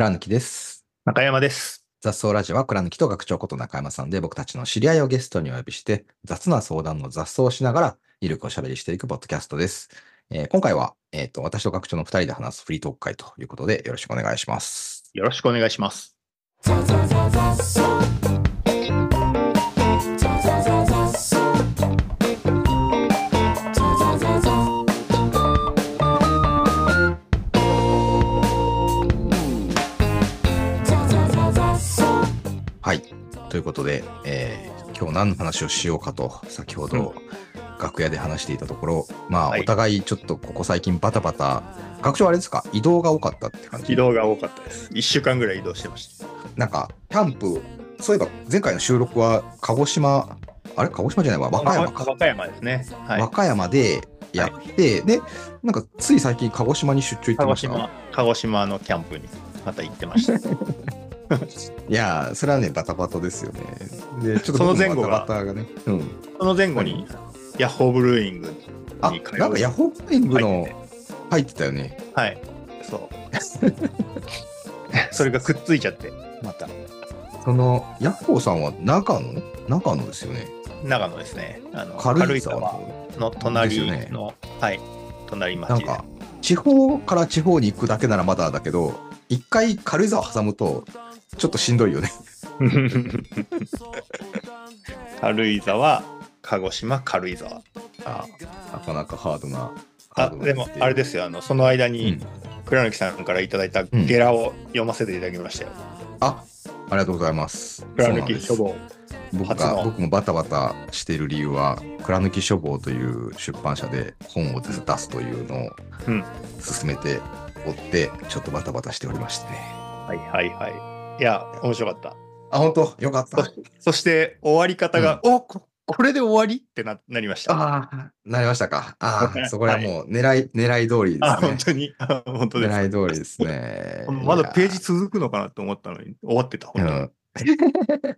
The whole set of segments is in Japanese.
倉貫です。中山です。雑草ラジオは倉貫と学長こと中山さんで僕たちの知り合いをゲストにお呼びして雑な相談の雑草をしながらゆるくおしゃべりしていくポッドキャストです。えー今回は、えっ、と、私と学長の二人で話すフリートーク会ということでよろしくお願いします。よろしくお願いします。いうことで、えー今日何の話をしようかと先ほど楽屋で話していたところ、まあ、はいお互いちょっとここ最近バタバタ、学長あれですか？移動が多かったって感じ？移動が多かったです。1週間ぐらい移動してました。なんか、キャンプ、そういえば前回の収録は鹿児島、あれ？鹿児島じゃないわ、和歌山か。和歌山ですね。はい和。歌山でやって、で、なんかつい最近鹿児島に出張行って鹿児ました？島、鹿児島のキャンプにまた行ってました。いやー、それはね、バタバタですよね。で、ちょっとその前後が？バタバタがね。うん。その前後に、ヤッホーブルーイングあに通う、なんかヤホープレイングの入ってたよね。はい。そう。それがくっついちゃって、また。その、ヤッホーさんは長野？長野ですよね。長野ですね。あの軽井沢沢の。の隣の、ですよはい。隣町で。なんか、地方から地方に行くだけならまだだけど、一回軽井沢挟むと、ちょっとしんどいよね。軽井沢、鹿児島、軽井沢。あなかなかハードな。ハあでもあれですよあのその間に、うん倉貫さんからいただいたんゲラを読ませていただきましたよ。あ、ありがとうございます。倉貫書房。僕が僕もバタバタしている理由は、倉貫書房という出版社で本を出すというのをうん進めておって、ちょっとバタバタしておりましてね。はいはいはい。いや面白かった。あ、本当？よかった。そして終わり方が、おここれで終わり？ってななりました。ああ、なりましたか。ああ、はいそこらもう狙い、狙い通りあですね。本当に？あ本当です。狙い通りですね。まだページい続くのかなと思ったのに終わってた。本や当にうん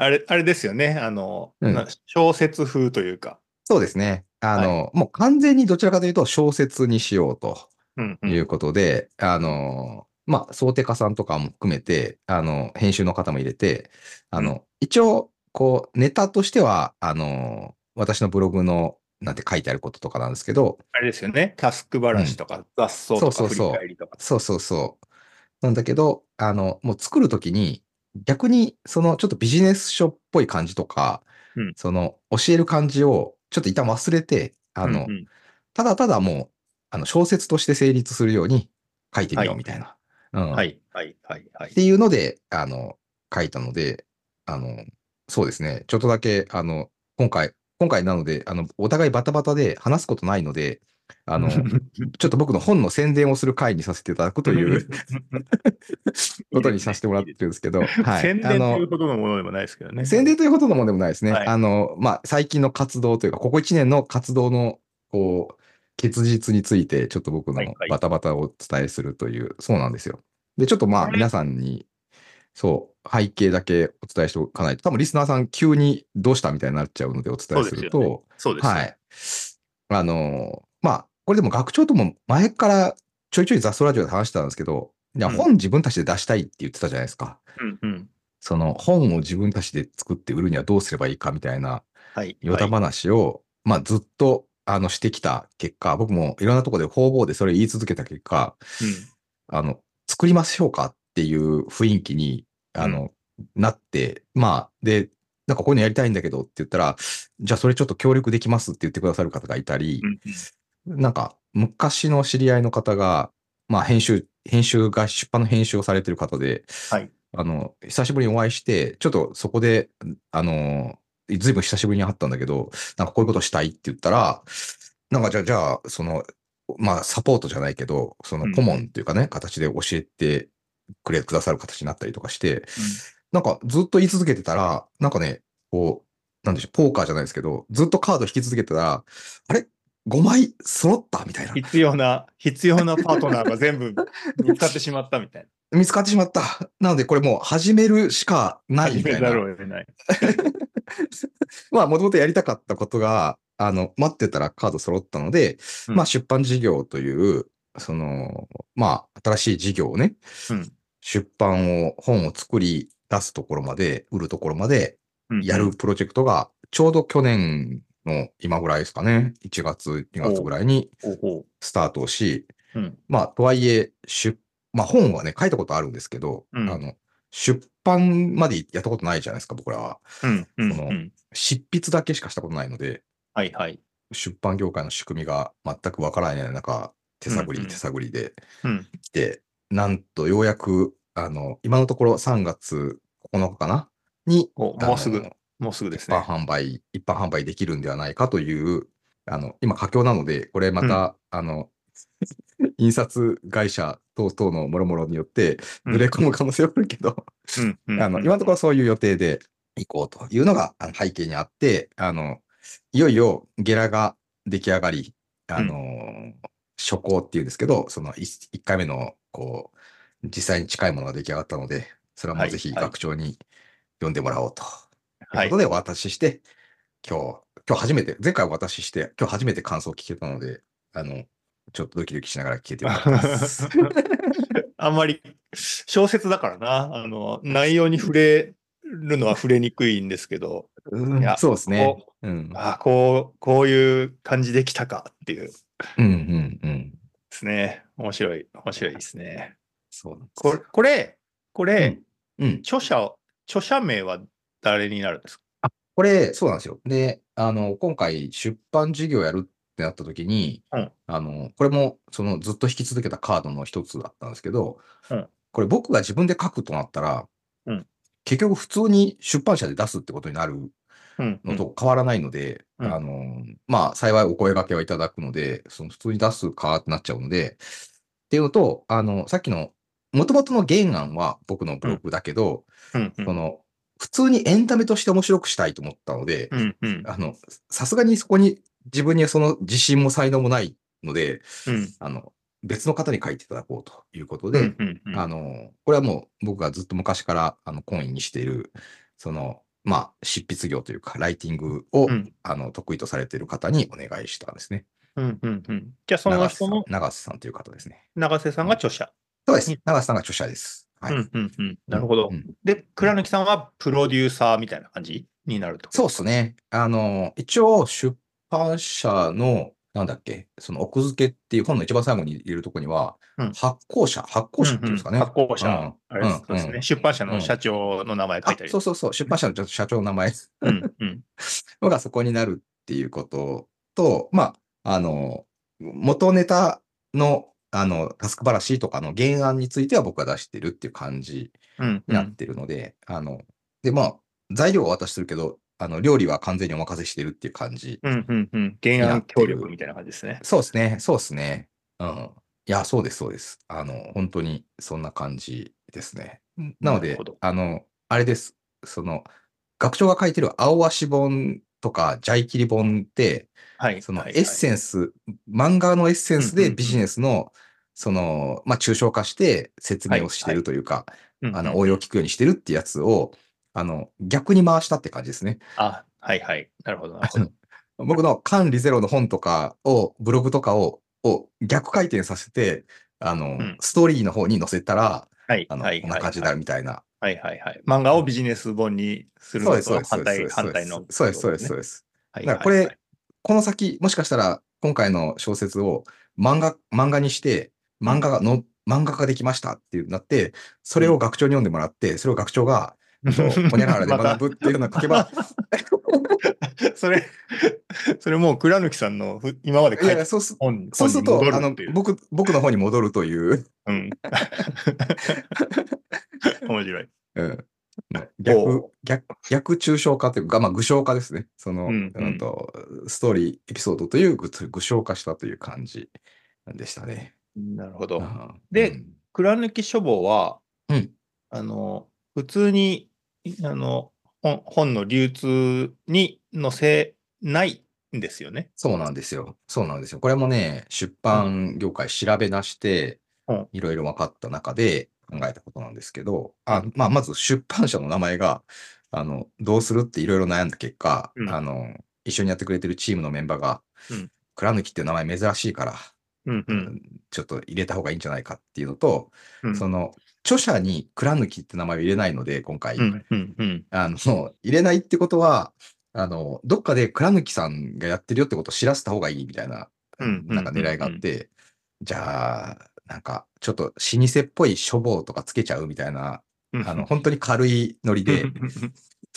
あれあれですよねあの、うんな小説風というか。そうですね。あの、もう完全にどちらかというと小説にしようと。うんいうことで、あの、まあ、想定家さんとかも含めて、あの、編集の方も入れて、あの、一応、こう、ネタとしては、あの、私のブログの、なんて書いてあることとかなんですけど、あれですよねタスク話とか、雑草とか振そうそうそうり返りとか。そうそうそう。なんだけど、あの、もう作るときに、逆に、その、ちょっとビジネス書っぽい感じとか、うんその、教える感じを、ちょっと一旦忘れて、あの、うんうんただただもう、あの、小説として成立するように書いてみようみたいな。うんはいはいはいはいって。いうので、あの、書いたので、あの、そうですね、ちょっとだけ、あの、今回、今回なので、あの、お互いバタバタで話すことないので、あの、ちょっと僕の本の宣伝をする会にさせていただくという ことにさせてもらってるんですけど、はい。宣伝というほどのものでもないですけどね。宣伝ということのものでもないですね。はいあの、まあ、最近の活動というか、ここ1年の活動の、こう、結実について、ちょっと僕のはいはいバタバタをお伝えするという、そうなんですよ。で、ちょっとまあ、はい皆さんに、そう、背景だけお伝えしておかないと、多分リスナーさん急にどうしたみたいになっちゃうのでお伝えするそうですよと、そうですよ。はい。あの、まあ、これでも学長とも前からちょいちょい雑草ラジオで話してたんですけど、いや、うん本自分たちで出したいって言ってたじゃないですか。うんうん。その本を自分たちで作って売るにはどうすればいいかみたいなはい。余談話を、まあずっとあのしてきた結果、僕もいろんなところで方々でそれを言い続けた結果、あの、作りましょうかっていう雰囲気に、あの、なって、まあ、で、なんかこういうのやりたいんだけどって言ったら、じゃあそれちょっと協力できますって言ってくださる方がいたりう、んうん。なんか昔の知り合いの方が、まあ編集、編集が、出版の編集をされてる方で、はい。あの、久しぶりにお会いして、ちょっとそこで、あの、ずいぶん久しぶりに会ったんだけど、なんかこういうことしたいって言ったら、なんかじゃあ、じゃあ、その、まあ、サポートじゃないけど、その顧問っていうかね、形で教えてくれ、くださる形になったりとかして、なんかずっと言い続けてたら、なんかね、こう、なんでしょう、ポーカーじゃないですけど、ずっとカード引き続けてたら、あれ ?5 枚揃った？みたいな。必要な、必要なパートナーが全部見つかってしまったみたい 見つかってしまった。なので、これもう始めるしかな。ないみたいな始めざ。るを得ない。まあ、もともとやりたかったことが、あの、待ってたらカード揃ったので、うん。まあ、出版事業という、その、まあ、新しい事業をね、うん。出版を、本を作り出すところまで、売るところまでうん。やるプロジェクトが、ちょうど去年の今ぐらいですかね、1月、2月ぐらいにスタートをし、ううん。まあ、とはいえ、出、まあ、本はね、書いたことあるんですけど、うん。あの、出版までやったことないじゃないですか、僕らは。うんうんそのうん執筆だけしかしたことないので、はいはい。出版業界の仕組みが全くわからない中、手探りうんうん手探りでうん来て、なんとようやく、あの、今のところ3月9日かな？に、もうすぐ、もうすぐです一般ね。販売、一般販売できるんではないかという、あの、今佳境なので、これまた、あの、印刷会社等々のもろもろによって、ずれ込む可能性はあるけど、うんうん。あの、今のところそういう予定で行こうというのが背景にあって、あの、いよいよゲラが出来上がり、あの、初稿っていうんですけど、その 1, 回目の、こう、実際に近いものが出来上がったので、それはもうぜひ学長に読んでもらおうと。と。はい。いうことでお渡しして、今日、今日初めて、前回お渡しして、今日初めて感想を聞けたので、あの、ちょっとドキドキしながら聞けてよかったです。あんまり小説だからな、あの、内容に触れるのは触れにくいんですけど、うんそうですねこ。うん。あこう、こういう感じできたかっていうでうんうんうん。すね。面白い、面白いですね。そうこれ、これ、これ、うん。著者、著者名は誰になるんですか？これ、そうなんですよ。で、あの、今回出版事業やるってなった時に、うん。あの、これも、そのずっと引き続けたカードの一つだったんですけど、うん。これ僕が自分で書くとなったら、うん。結局普通に出版社で出すってことになるうん。のと変わらないので、うん。あの、まあ、幸いお声掛けはいただくので、その普通に出すかってなっちゃうので、っていうのと、あの、さっきの、元々の原案は僕のブログだけど、うん。うん。その、普通にエンタメとして面白くしたいと思ったので、うん。うん。あの、さすがにそこに自分にはその自信も才能もないので、うんあの、別の方に書いていただこうということうで、んうんうんあの、これはもう僕がずっと昔から、あの、懇意にしている、その、まあ、執筆業というか、ライティングを、うんあの、得意とされている方にお願いしたんですね。うんうんうんじゃあその長瀬さん人の長瀬さんという方ですね。永瀬さんが著者。そうですうん。長瀬さんが著者です。はい。うんうんうんなるほどう。んで、倉貫さんはプロデューサーみたいな感じになると。そうですね。あの、一応、出版社の、なんだっけ、その奥付けっていう本の一番最後に入れるとこには、うん。発行者、発行者っていうんですかね。発行者、うん。あれですそうですね、うん。出版社の社長の名前書いたり。あそうそうそう、出版社の社長の名前。うんうん。のがそこになるっていうことと、まあ、あの、元ネタの、あの、タスク話とかの原案については僕が出してるっていう感じうん。になってるので、あの、で、まあ、材料は渡してるけど、あの、料理は完全にお任せしてるっていう感じ。うんうんうん原案協力みたいな感じですね。そうですね、そうですね。うん。いや、そうです、そうです。あの、本当にそんな感じですね。なのであの、あれです。その、学長が書いてる青足本とか、ジャイキリ本って、はい。はいそのエッセンス、漫画のエッセンスうんうんうんでビジネスの、その、まあ、抽象化して説明をしてるというか、うんうんあの、応用聞くようにしてるってやつを、あの、逆に回したって感じですね。あ、はいはい。なるほど、なるほど。僕の管理ゼロの本とかを、ブログとかを、を逆回転させて、あの、んストーリーの方に載せたら、はい。あの、はい。こんな感じになるみたいな。はいはいはい。漫画をビジネス本にするの。と反対、反対の。そうです、そうです、そうです。はいだからこれ、この先、もしかしたら、今回の小説を漫画、漫画にして、漫画がの、漫画化できましたっていうなって、それを学長に読んでもらって、それを学長が、ホニャララで学ぶ っていうのを書けば、それ、それもう倉貫さんのふ今まで書いたそうす本そうすると、あの僕、僕の方に戻るという、うん。面白い。うん。お逆、逆、逆抽象化というか、まあ、具象化ですね。その、ううん。んうんと、ストーリー、エピソードという具具象化したという感じでしたね。なるほど。うん。でうん。倉貫書房は、うん。あの、普通に、あの、本本の流通に載せないんですよね。そうなんですよ。そうなんですよ。これもね、出版業界調べ出してうん、いろいろ分かった中で考えたことなんですけど、あまあ、まず出版社の名前が、あの、どうするっていろいろ悩んだ結果、うんあの、一緒にやってくれてるチームのメンバーが、うん倉貫っていう名前珍しいから、うんう。うんんちょっと入れた方がいいんじゃないかっていうのと、うんその、著者に蔵抜きって名前を入れないので、今回。うんうんうん。あの、入れないってことは、あの、どっかで倉貫さんがやってるよってことを知らせた方がいいみたいな、うんなんか狙いがあって、じゃあ、なんか、ちょっと老舗っぽい書房とかつけちゃうみたいな、あの、本当に軽いノリで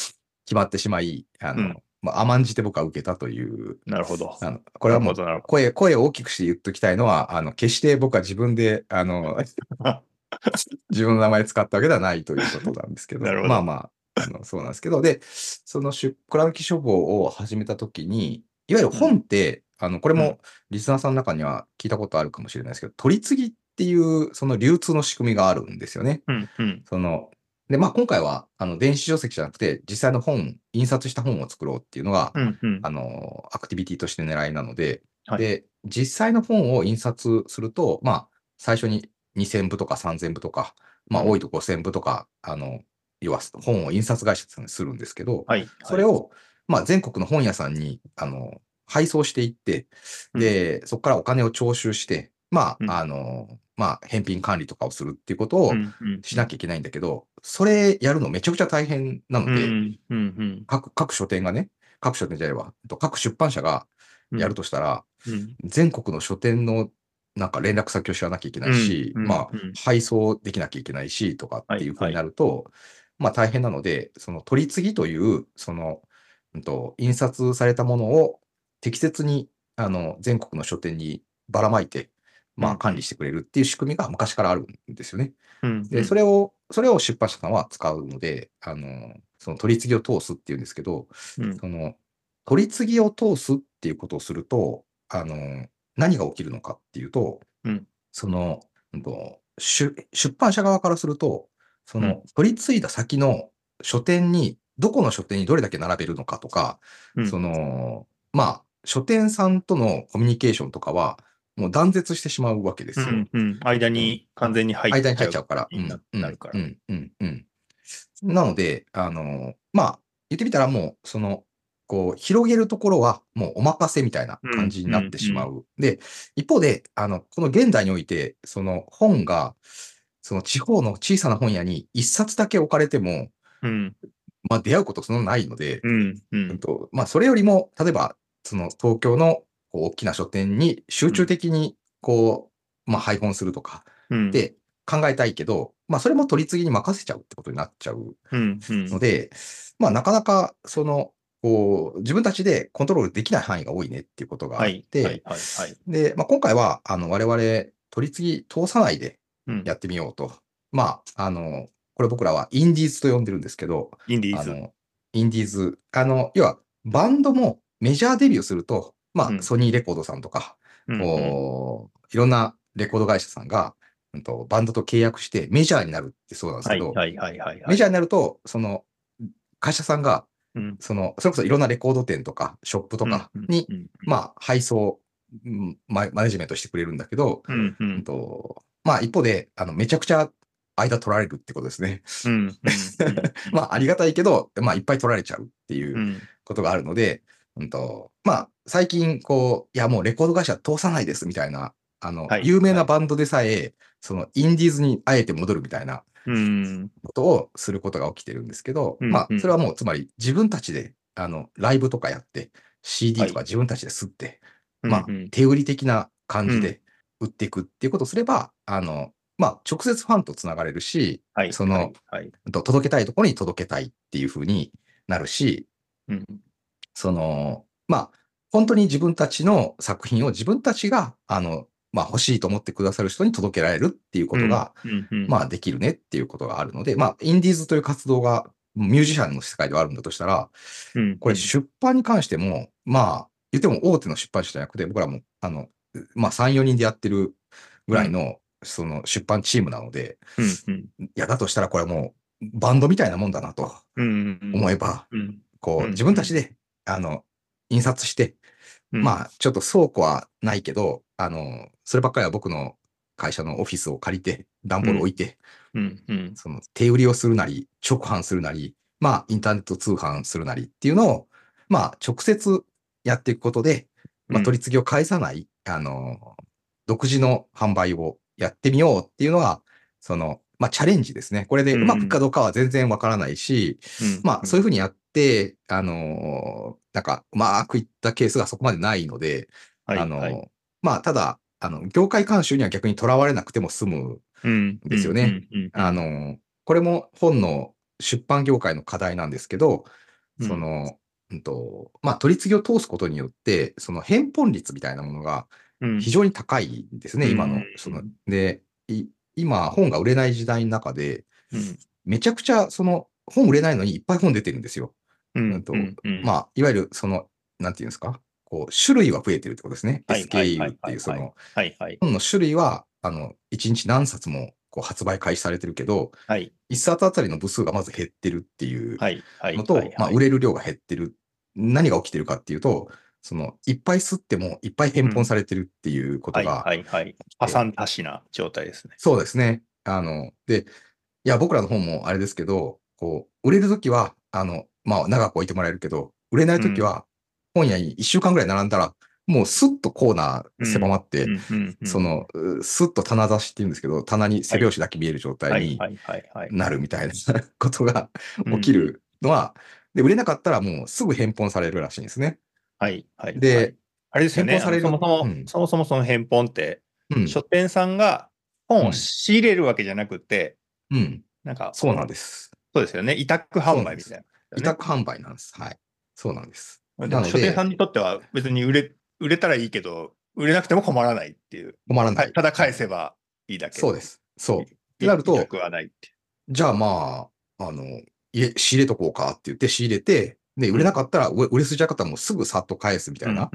決まってしまい、あの、うんまあ、甘んじて僕は受けたという、なるほど。あの、これはもう声、声を大きくして言っときたいのは、あの、決して僕は自分で、あの、自分の名前使ったわけではないということなんですけど、どまあまあ、あのそうなんですけど、で、その出倉抜き書房を始めたときに、いわゆる本って、あの、これうんもリスナーさんの中には聞いたことあるかもしれないですけど、取り次ぎっていう、その流通の仕組みがあるんですよね。うんうん。その、で、まあ今回は、あの、電子書籍じゃなくて、実際の本、印刷した本を作ろうっていうのが、うんうん。あの、アクティビティとして狙いなので、はいで、実際の本を印刷すると、まあ、最初に2000部とか3000部とか、まあ、うん多いと5000部とか、あの、要は本を印刷会社さんにするんですけど、はい。それを、まあ、全国の本屋さんに、あの、配送していって、で、そこからお金を徴収して、まうんあ、あの、まあ、返品管理とかをするっていうことをうんうんしなきゃいけないんだけど、それやるのめちゃくちゃ大変なので、うんうんうん各、各書店がね、各書店じゃないわ、えっと各出版社がうん。やるとしたら、うん。全国の書店のなんか連絡先を知らなきゃいけないし、うんうんまあうん、配送できなきゃいけないしとかっていうふうになると、まあ大変なので、その取り次ぎという、その、うんと、印刷されたものを適切に、あの、全国の書店にばらまいて、まうんあ管理してくれるっていう仕組みが昔からあるんですよね。うん。で、それを、それを出版社さんは使うので、あの、その取り次ぎを通すっていうんですけど、うんその、取り次ぎを通すっていうことをすると、あの、何が起きるのかっていうと、うんその、出、出版社側からすると、その、うん取り次いだ先の書店に、どこの書店にどれだけ並べるのかとか、うんその、まあ、書店さんとのコミュニケーションとかは、もう断絶してしまうわけですよ。うんうん。間に完全に入っちゃう。間に入っちゃうから。になうんなるから。うん、うん、うん。なので、あの、まあ、言ってみたらもう、その、こう、広げるところはもうお任せみたいな感じになってしまう。で、一方で、あの、この現代において、その本が、その地方の小さな本屋に一冊だけ置かれても、うん。まあ出会うことそんなないので、うん。とまあ、それよりも、例えば、その東京のこう大きな書店に集中的にこう、まあ、配本するとかうん。って考えたいけど、まあ、それも取り次ぎに任せちゃうってことになっちゃううん。うん。ので、まあ、なかなか、その、こう、自分たちでコントロールできない範囲が多いねっていうことがあっはい。て、はい。はい。はい。で、まあ、今回は、あの、我々、取り次ぎ通さないでうん。やってみようと。まあ、あの、これ僕らはインディーズと呼んでるんですけど、インディーズ。あの、インディーズ、あの、要は、バンドもメジャーデビューすると、まあ、うんソニーレコードさんとか、うんこう、いろんなレコード会社さんが、うんと、バンドと契約してメジャーになるってそうなんですはい。けど、はい。はい。はい。メジャーになると、その、会社さんが、うん。その、それこそいろんなレコード店とか、ショップとかに、うん。まあ、配送、うんママネジメントしてくれるんだけど、うん。ううんん。と、まあ、一方で、あの、めちゃくちゃ間取られるってことですね。うん。まあ、ありがたいけど、まあ、いっぱい取られちゃうっていううん。ことがあるので、うんと、まあ、最近、こう、いや、もうレコード会社通さないですみたいな、あの、はい有名なバンドでさえ、その、インディーズにあえて戻るみたいなうん。ことをすることが起きてるんですけど、うんまあう、んそれはもう、つまり自分たちで、あの、ライブとかやって、CD とか自分たちで吸って、まあうん、手売り的な感じで売っていくっていうことをすれば、あの、まあ、直接ファンとつながれるし、はい。その、はい。と届けたいところに届けたいっていうふうになるし、うん。その、まあ、本当に自分たちの作品を自分たちが、あの、まあ、欲しいと思ってくださる人に届けられるっていうことが。まあ、できるねっていうことがあるので、まあ、インディーズという活動がミュージシャンの世界ではあるんだとしたら、うん、これ出版に関しても、まあ、言っても大手の出版社じゃなくて、僕らも、あの、まあ、3、4人でやってるぐらいの、その出版チームなので。いや、だとしたらこれはもう、バンドみたいなもんだなと。思えば、うん。こう、うん自分たちで、あの、印刷して、うん。まあ、ちょっと倉庫はないけど、あの、そればっかりは僕の会社のオフィスを借りて、段ボール置いて、うん、うん。その手売りをするなり、直販するなり、まあ、インターネット通販するなりっていうのを、まあ、直接やっていくことで、まあ、取り次ぎを返さない、あの、独自の販売をやってみようっていうのが、その、まあ、チャレンジですね。これでうまくいくかどうかは全然わからないし、うんまあ、そういうふうにやって、あのーなんか、うまくいったケースがそこまでないので、はいあのーはいまあ、ただ、あの、業界慣習には逆にとらわれなくても済むうんですよね。あの、これも本の出版業界の課題なんですけど、うんその、うんと、まあ、取り次ぎを通すことによって、その返本率みたいなものがうん非常に高いんですね、うん今の。その、で、い今、本が売れない時代の中で、うんめちゃくちゃ、その、本売れないのにいっぱい本出てるんですよ。うんうんとうんうんまあ、いわゆる、その、なんていうんですか、こう、種類は増えてるってことですね。はい SKU っていう、その、はいはい本の種類は、あの、1日何冊もこう発売開始されてるけど、はい1冊あたりの部数がまず減ってるっていうはいはいのと、はいまあ、売れる量が減ってる。何が起きてるかっていうと、その、いっぱい吸ってもいっぱい返本されてるっていうことはいが、はいはい破産多しな状態ですね。そうですね。あの、で、いや、僕らの本もあれですけど、こう、売れるときは、あの、まあ、長く置いてもらえるけど、売れないときは、本屋に1週間ぐらい並んだら、もうスッとコーナー狭まって、その、うスッと棚出しって言うんですけど、棚に背拍子だけ見える状は態に。なるみたいな ことが起きるのは、で、売れなかったらもうすぐ返本されるらしいんですね。はいはい。ではい、あれですよね。返本されるあのそもそも、うんそもそもその返本って、うん。書店さんが本を仕入れるわけじゃなくて、うん。なんか、そうなんです。そうですよね。委託販売みたいな、委託販売なんです。はい。そうなんです。でなのでも書店さんにとっては別に売れ売れたらいいけど、売れなくても困らないっていう。困らな。はいただ返せばいいだけ。そうです。そう。い。なると委託はないっていじゃあまあ、あの、いえ仕入れとこうかって言って仕入れて、で、売れなかったら、う売れ筋なかったらもうすぐさっと返すみう。たいな。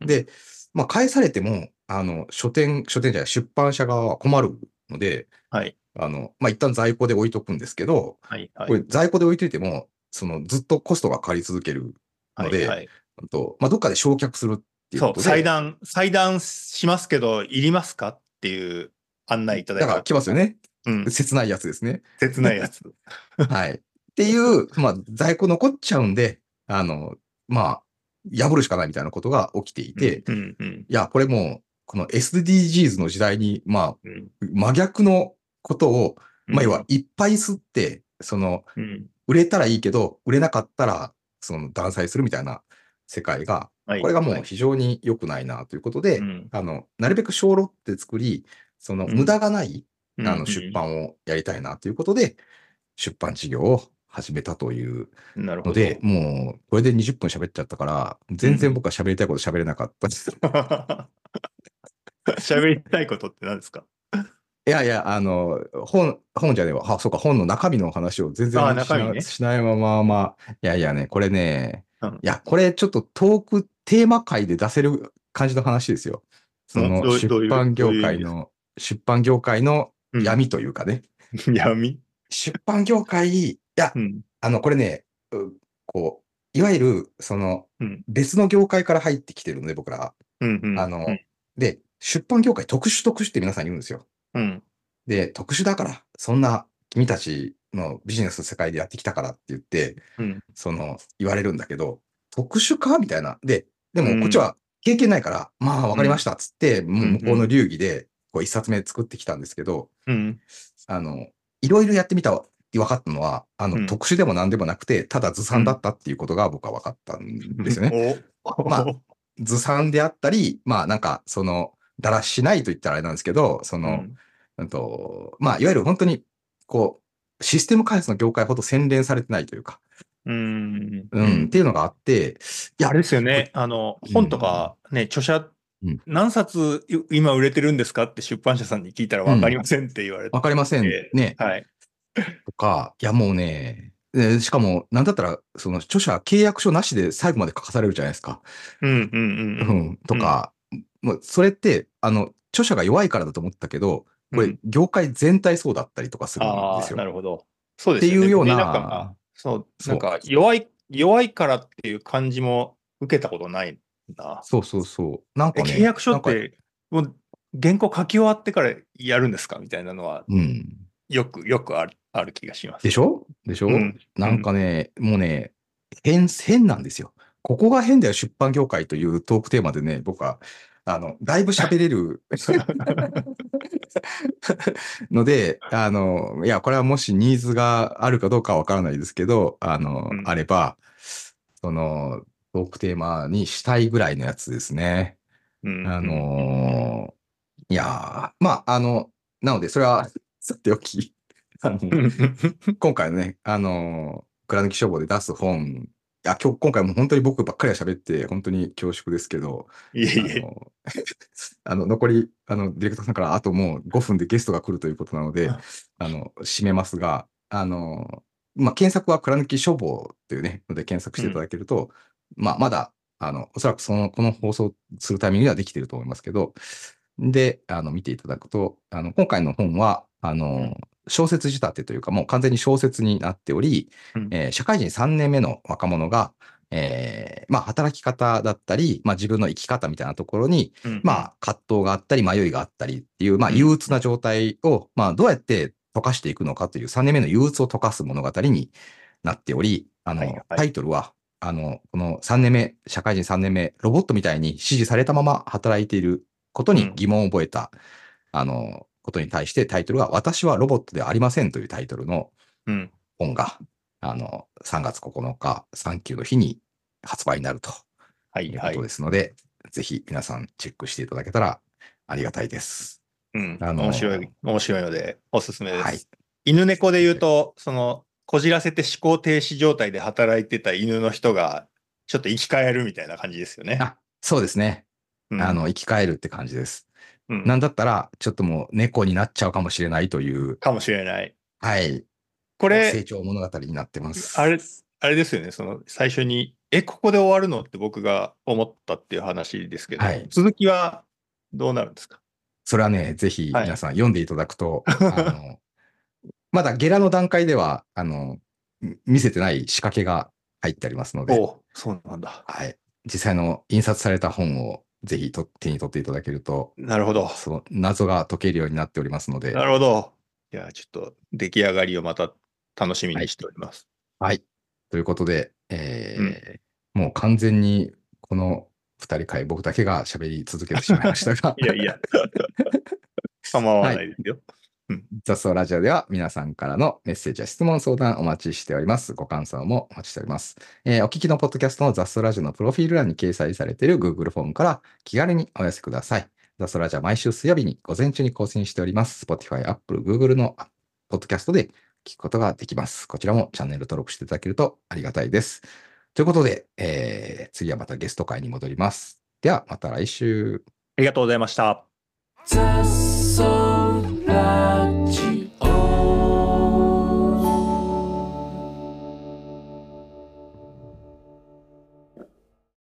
で、まあ、返されても、あの、書店、書店じゃない、出版社側は困るので、はいあの、まあ、一旦在庫で置いとくんですけど、はいはい。これ在庫で置いといても、その、ずっとコストがかかり続けるので、はいはいあと、まあ、どっかで焼却するっていうそう、ことで。裁断、裁断しますけど、いりますかっていう案内いただいた。だから来ますよね。うん。切ないやつですね。切ないやつ。はい。っていう、まあ、在庫残っちゃうんで、あの、まあ、破るしかないみたいなことが起きていて、うんうんいや、これもう、この SDGs の時代に、まうんあ、真逆のことを、うん。まあ、要は、いっぱい吸って、その、うん、売れたらいいけど、売れなかったら、その、断裁するみたいな世界が、はい。これがもはい。う非常に良くないなということで、うん。あの、なるべく小ロって作り、その、うん。無駄がない、うん。あの、出版をやりたいなということで、出版事業を始めたというなるほど。ので、もう、これで20分喋っちゃったから、全然僕は喋りたいこと喋れなかった。です。喋りたいことって何ですか？いやいや、あの、本、本じゃねえわ。あ、そうか、本の中身の話を全然しな,、あ中身ねしないまま、まあ、いやいやね、これね、うんいや、これちょっとトークテーマ会で出せる感じの話ですよ。そうんどの出うどういう版業どういう意味界の、出版業界のうん闇というかね。闇？出版業界、いやう、ん。あの、これね、うこう、いわゆる、その、うん。別の業界から入ってきてるので、僕ら。うん。うん。あのうん、で、出版業界特殊特殊って皆さん言うんですよ。うん。で、特殊だから、そんな君たちのビジネスの世界でやってきたからって言って、うん。その、言われるんだけど、特殊かみたいな。で、でうんもこっちは経験ないから、まあわかりましたっつって、もううん向こうの流儀で、こう一冊目作ってきたんですけど、うん。あの、いろいろやってみた、分かったのは、あの、うん特殊でも何でもなくて、ただずさんだったっていうことが僕は分かったんですよね。おまあずさんであったり、まあなんか、その、だらしないと言ったらあれなんですけど、その、うんうんと、まあ、いわゆる本当に、こう、システム開発の業界ほど洗練されてないというか、うん。うん、っていうのがあって、いや、あれですよね。あの、本とかね、著者うん、何冊い今売れてるんですかって出版社さんに聞いたら分かりませんって言われて。わかりませんえね、はい。とか、いや、もうね、えしかも、なんだったら、その、著者契約書なしで最後まで書かされるじゃないですか。うんうんううんん、とか、もう、それって、あの、著者が弱いからだと思ったけど、これうん、業界全体そうだったりとかするんですよ。なるほど。そうですよね。っていうようなでんかそう、なんか弱い、弱いからっていう感じも受けたことないな。そうそうそう。なんかね。え契約書って、もう原稿書き終わってからやるんですか？みたいなのは、うん。よく、よくあるある気がします。でしょ？でしょ、うんなんかね、もうね、変、変なんですよ。ここが変だよ、出版業界というトークテーマでね、僕はあの、だいぶ喋れる。ので、あの、いや、これはもしニーズがあるかどうかはわからないですけど、あの、うん。あれば、その、トークテーマにしたいぐらいのやつですね。うんあのーいやーまあ、あの、なので、それは、さておき、今回のね、あのー、倉抜き消防で出す本、いや、今日、今回も本当に僕ばっかりは喋って、本当に恐縮ですけど、いえいえ。あの、あの残り、あの、ディレクターさんからあともう5分でゲストが来るということなので、あ。あの、締めますが、あの、まあ、検索は倉抜き消防っていうね、ので検索していただけると、まあ、まだ、あの、おそらくその、この放送するタイミングにはできていると思いますけど、で、あの、見ていただくと、あの、今回の本は、あの、小説仕立てというか、もう完全に小説になっており、うん。えー社会人3年目の若者が、えーまあ、働き方だったり、まあ、自分の生き方みたいなところに、まあ、葛藤があったり、迷いがあったりっていう、まあ、うん。憂鬱な状態を、まあ、どうやって溶かしていくのかという3年目の憂鬱を溶かす物語になっており、あの、はいはい。タイトルは、あの、この3年目、社会人3年目、ロボットみたいに指示されたまま働いていることに疑問を覚えた、あの、ことに対してタイトルが、私はロボットではありませんというタイトルのうん。本が、あの、3月9日、産休の日に発売になるとはいはいいうことで。すので、ぜひ皆さんチェックしていただけたらありがたいです。うん。あのー面白い、面白いので、おすすめです。はい犬猫で言うと、その、こじらせて思考停止状態で働いてた犬の人が、ちょっと生き返るみたいな感じですよね。あ、そうですね。うんあの、生き返るって感じです。うんなんだったら、ちょっともう猫になっちゃうかもしれないという、かもしれない。はい、こ成れ、長物語になってます。あれ、あれですよね、その最初に、え、ここで終わるのって僕が思ったっていう話ですけど、はい続きはどうなるんですか？それはね、ぜひはい皆さん読んでいただくと、あのまだゲラの段階では、あの、み見せてない仕掛けが入ってありますので、そうなんだ。はい。実際の印刷された本をぜひと手に取っていただけると、なるほど。その謎が解けるようになっておりますので、なるほど。いや、ちょっと出来上がりをまた楽しみにしております。はい。ということで、えーもう完全にこの二人会、僕だけが喋り続けてしまいましたが、いやいや、構わないですよ。雑草ラジオでは皆さんからのメッセージや質問、相談お待ちしております。ご感想もお待ちしております。えーお聞きのポッドキャストの雑草ラジオのプロフィール欄に掲載されている Google フォームから気軽にお寄せください。雑草ラジオは毎週水曜日に午前中に更新しております。Spotify、Apple、Google のポッドキャストで聞くことができます。こちらもチャンネル登録していただけるとありがたいです。ということで、えー次はまたゲスト会に戻ります。ではまた来週。ありがとうございました。ラジ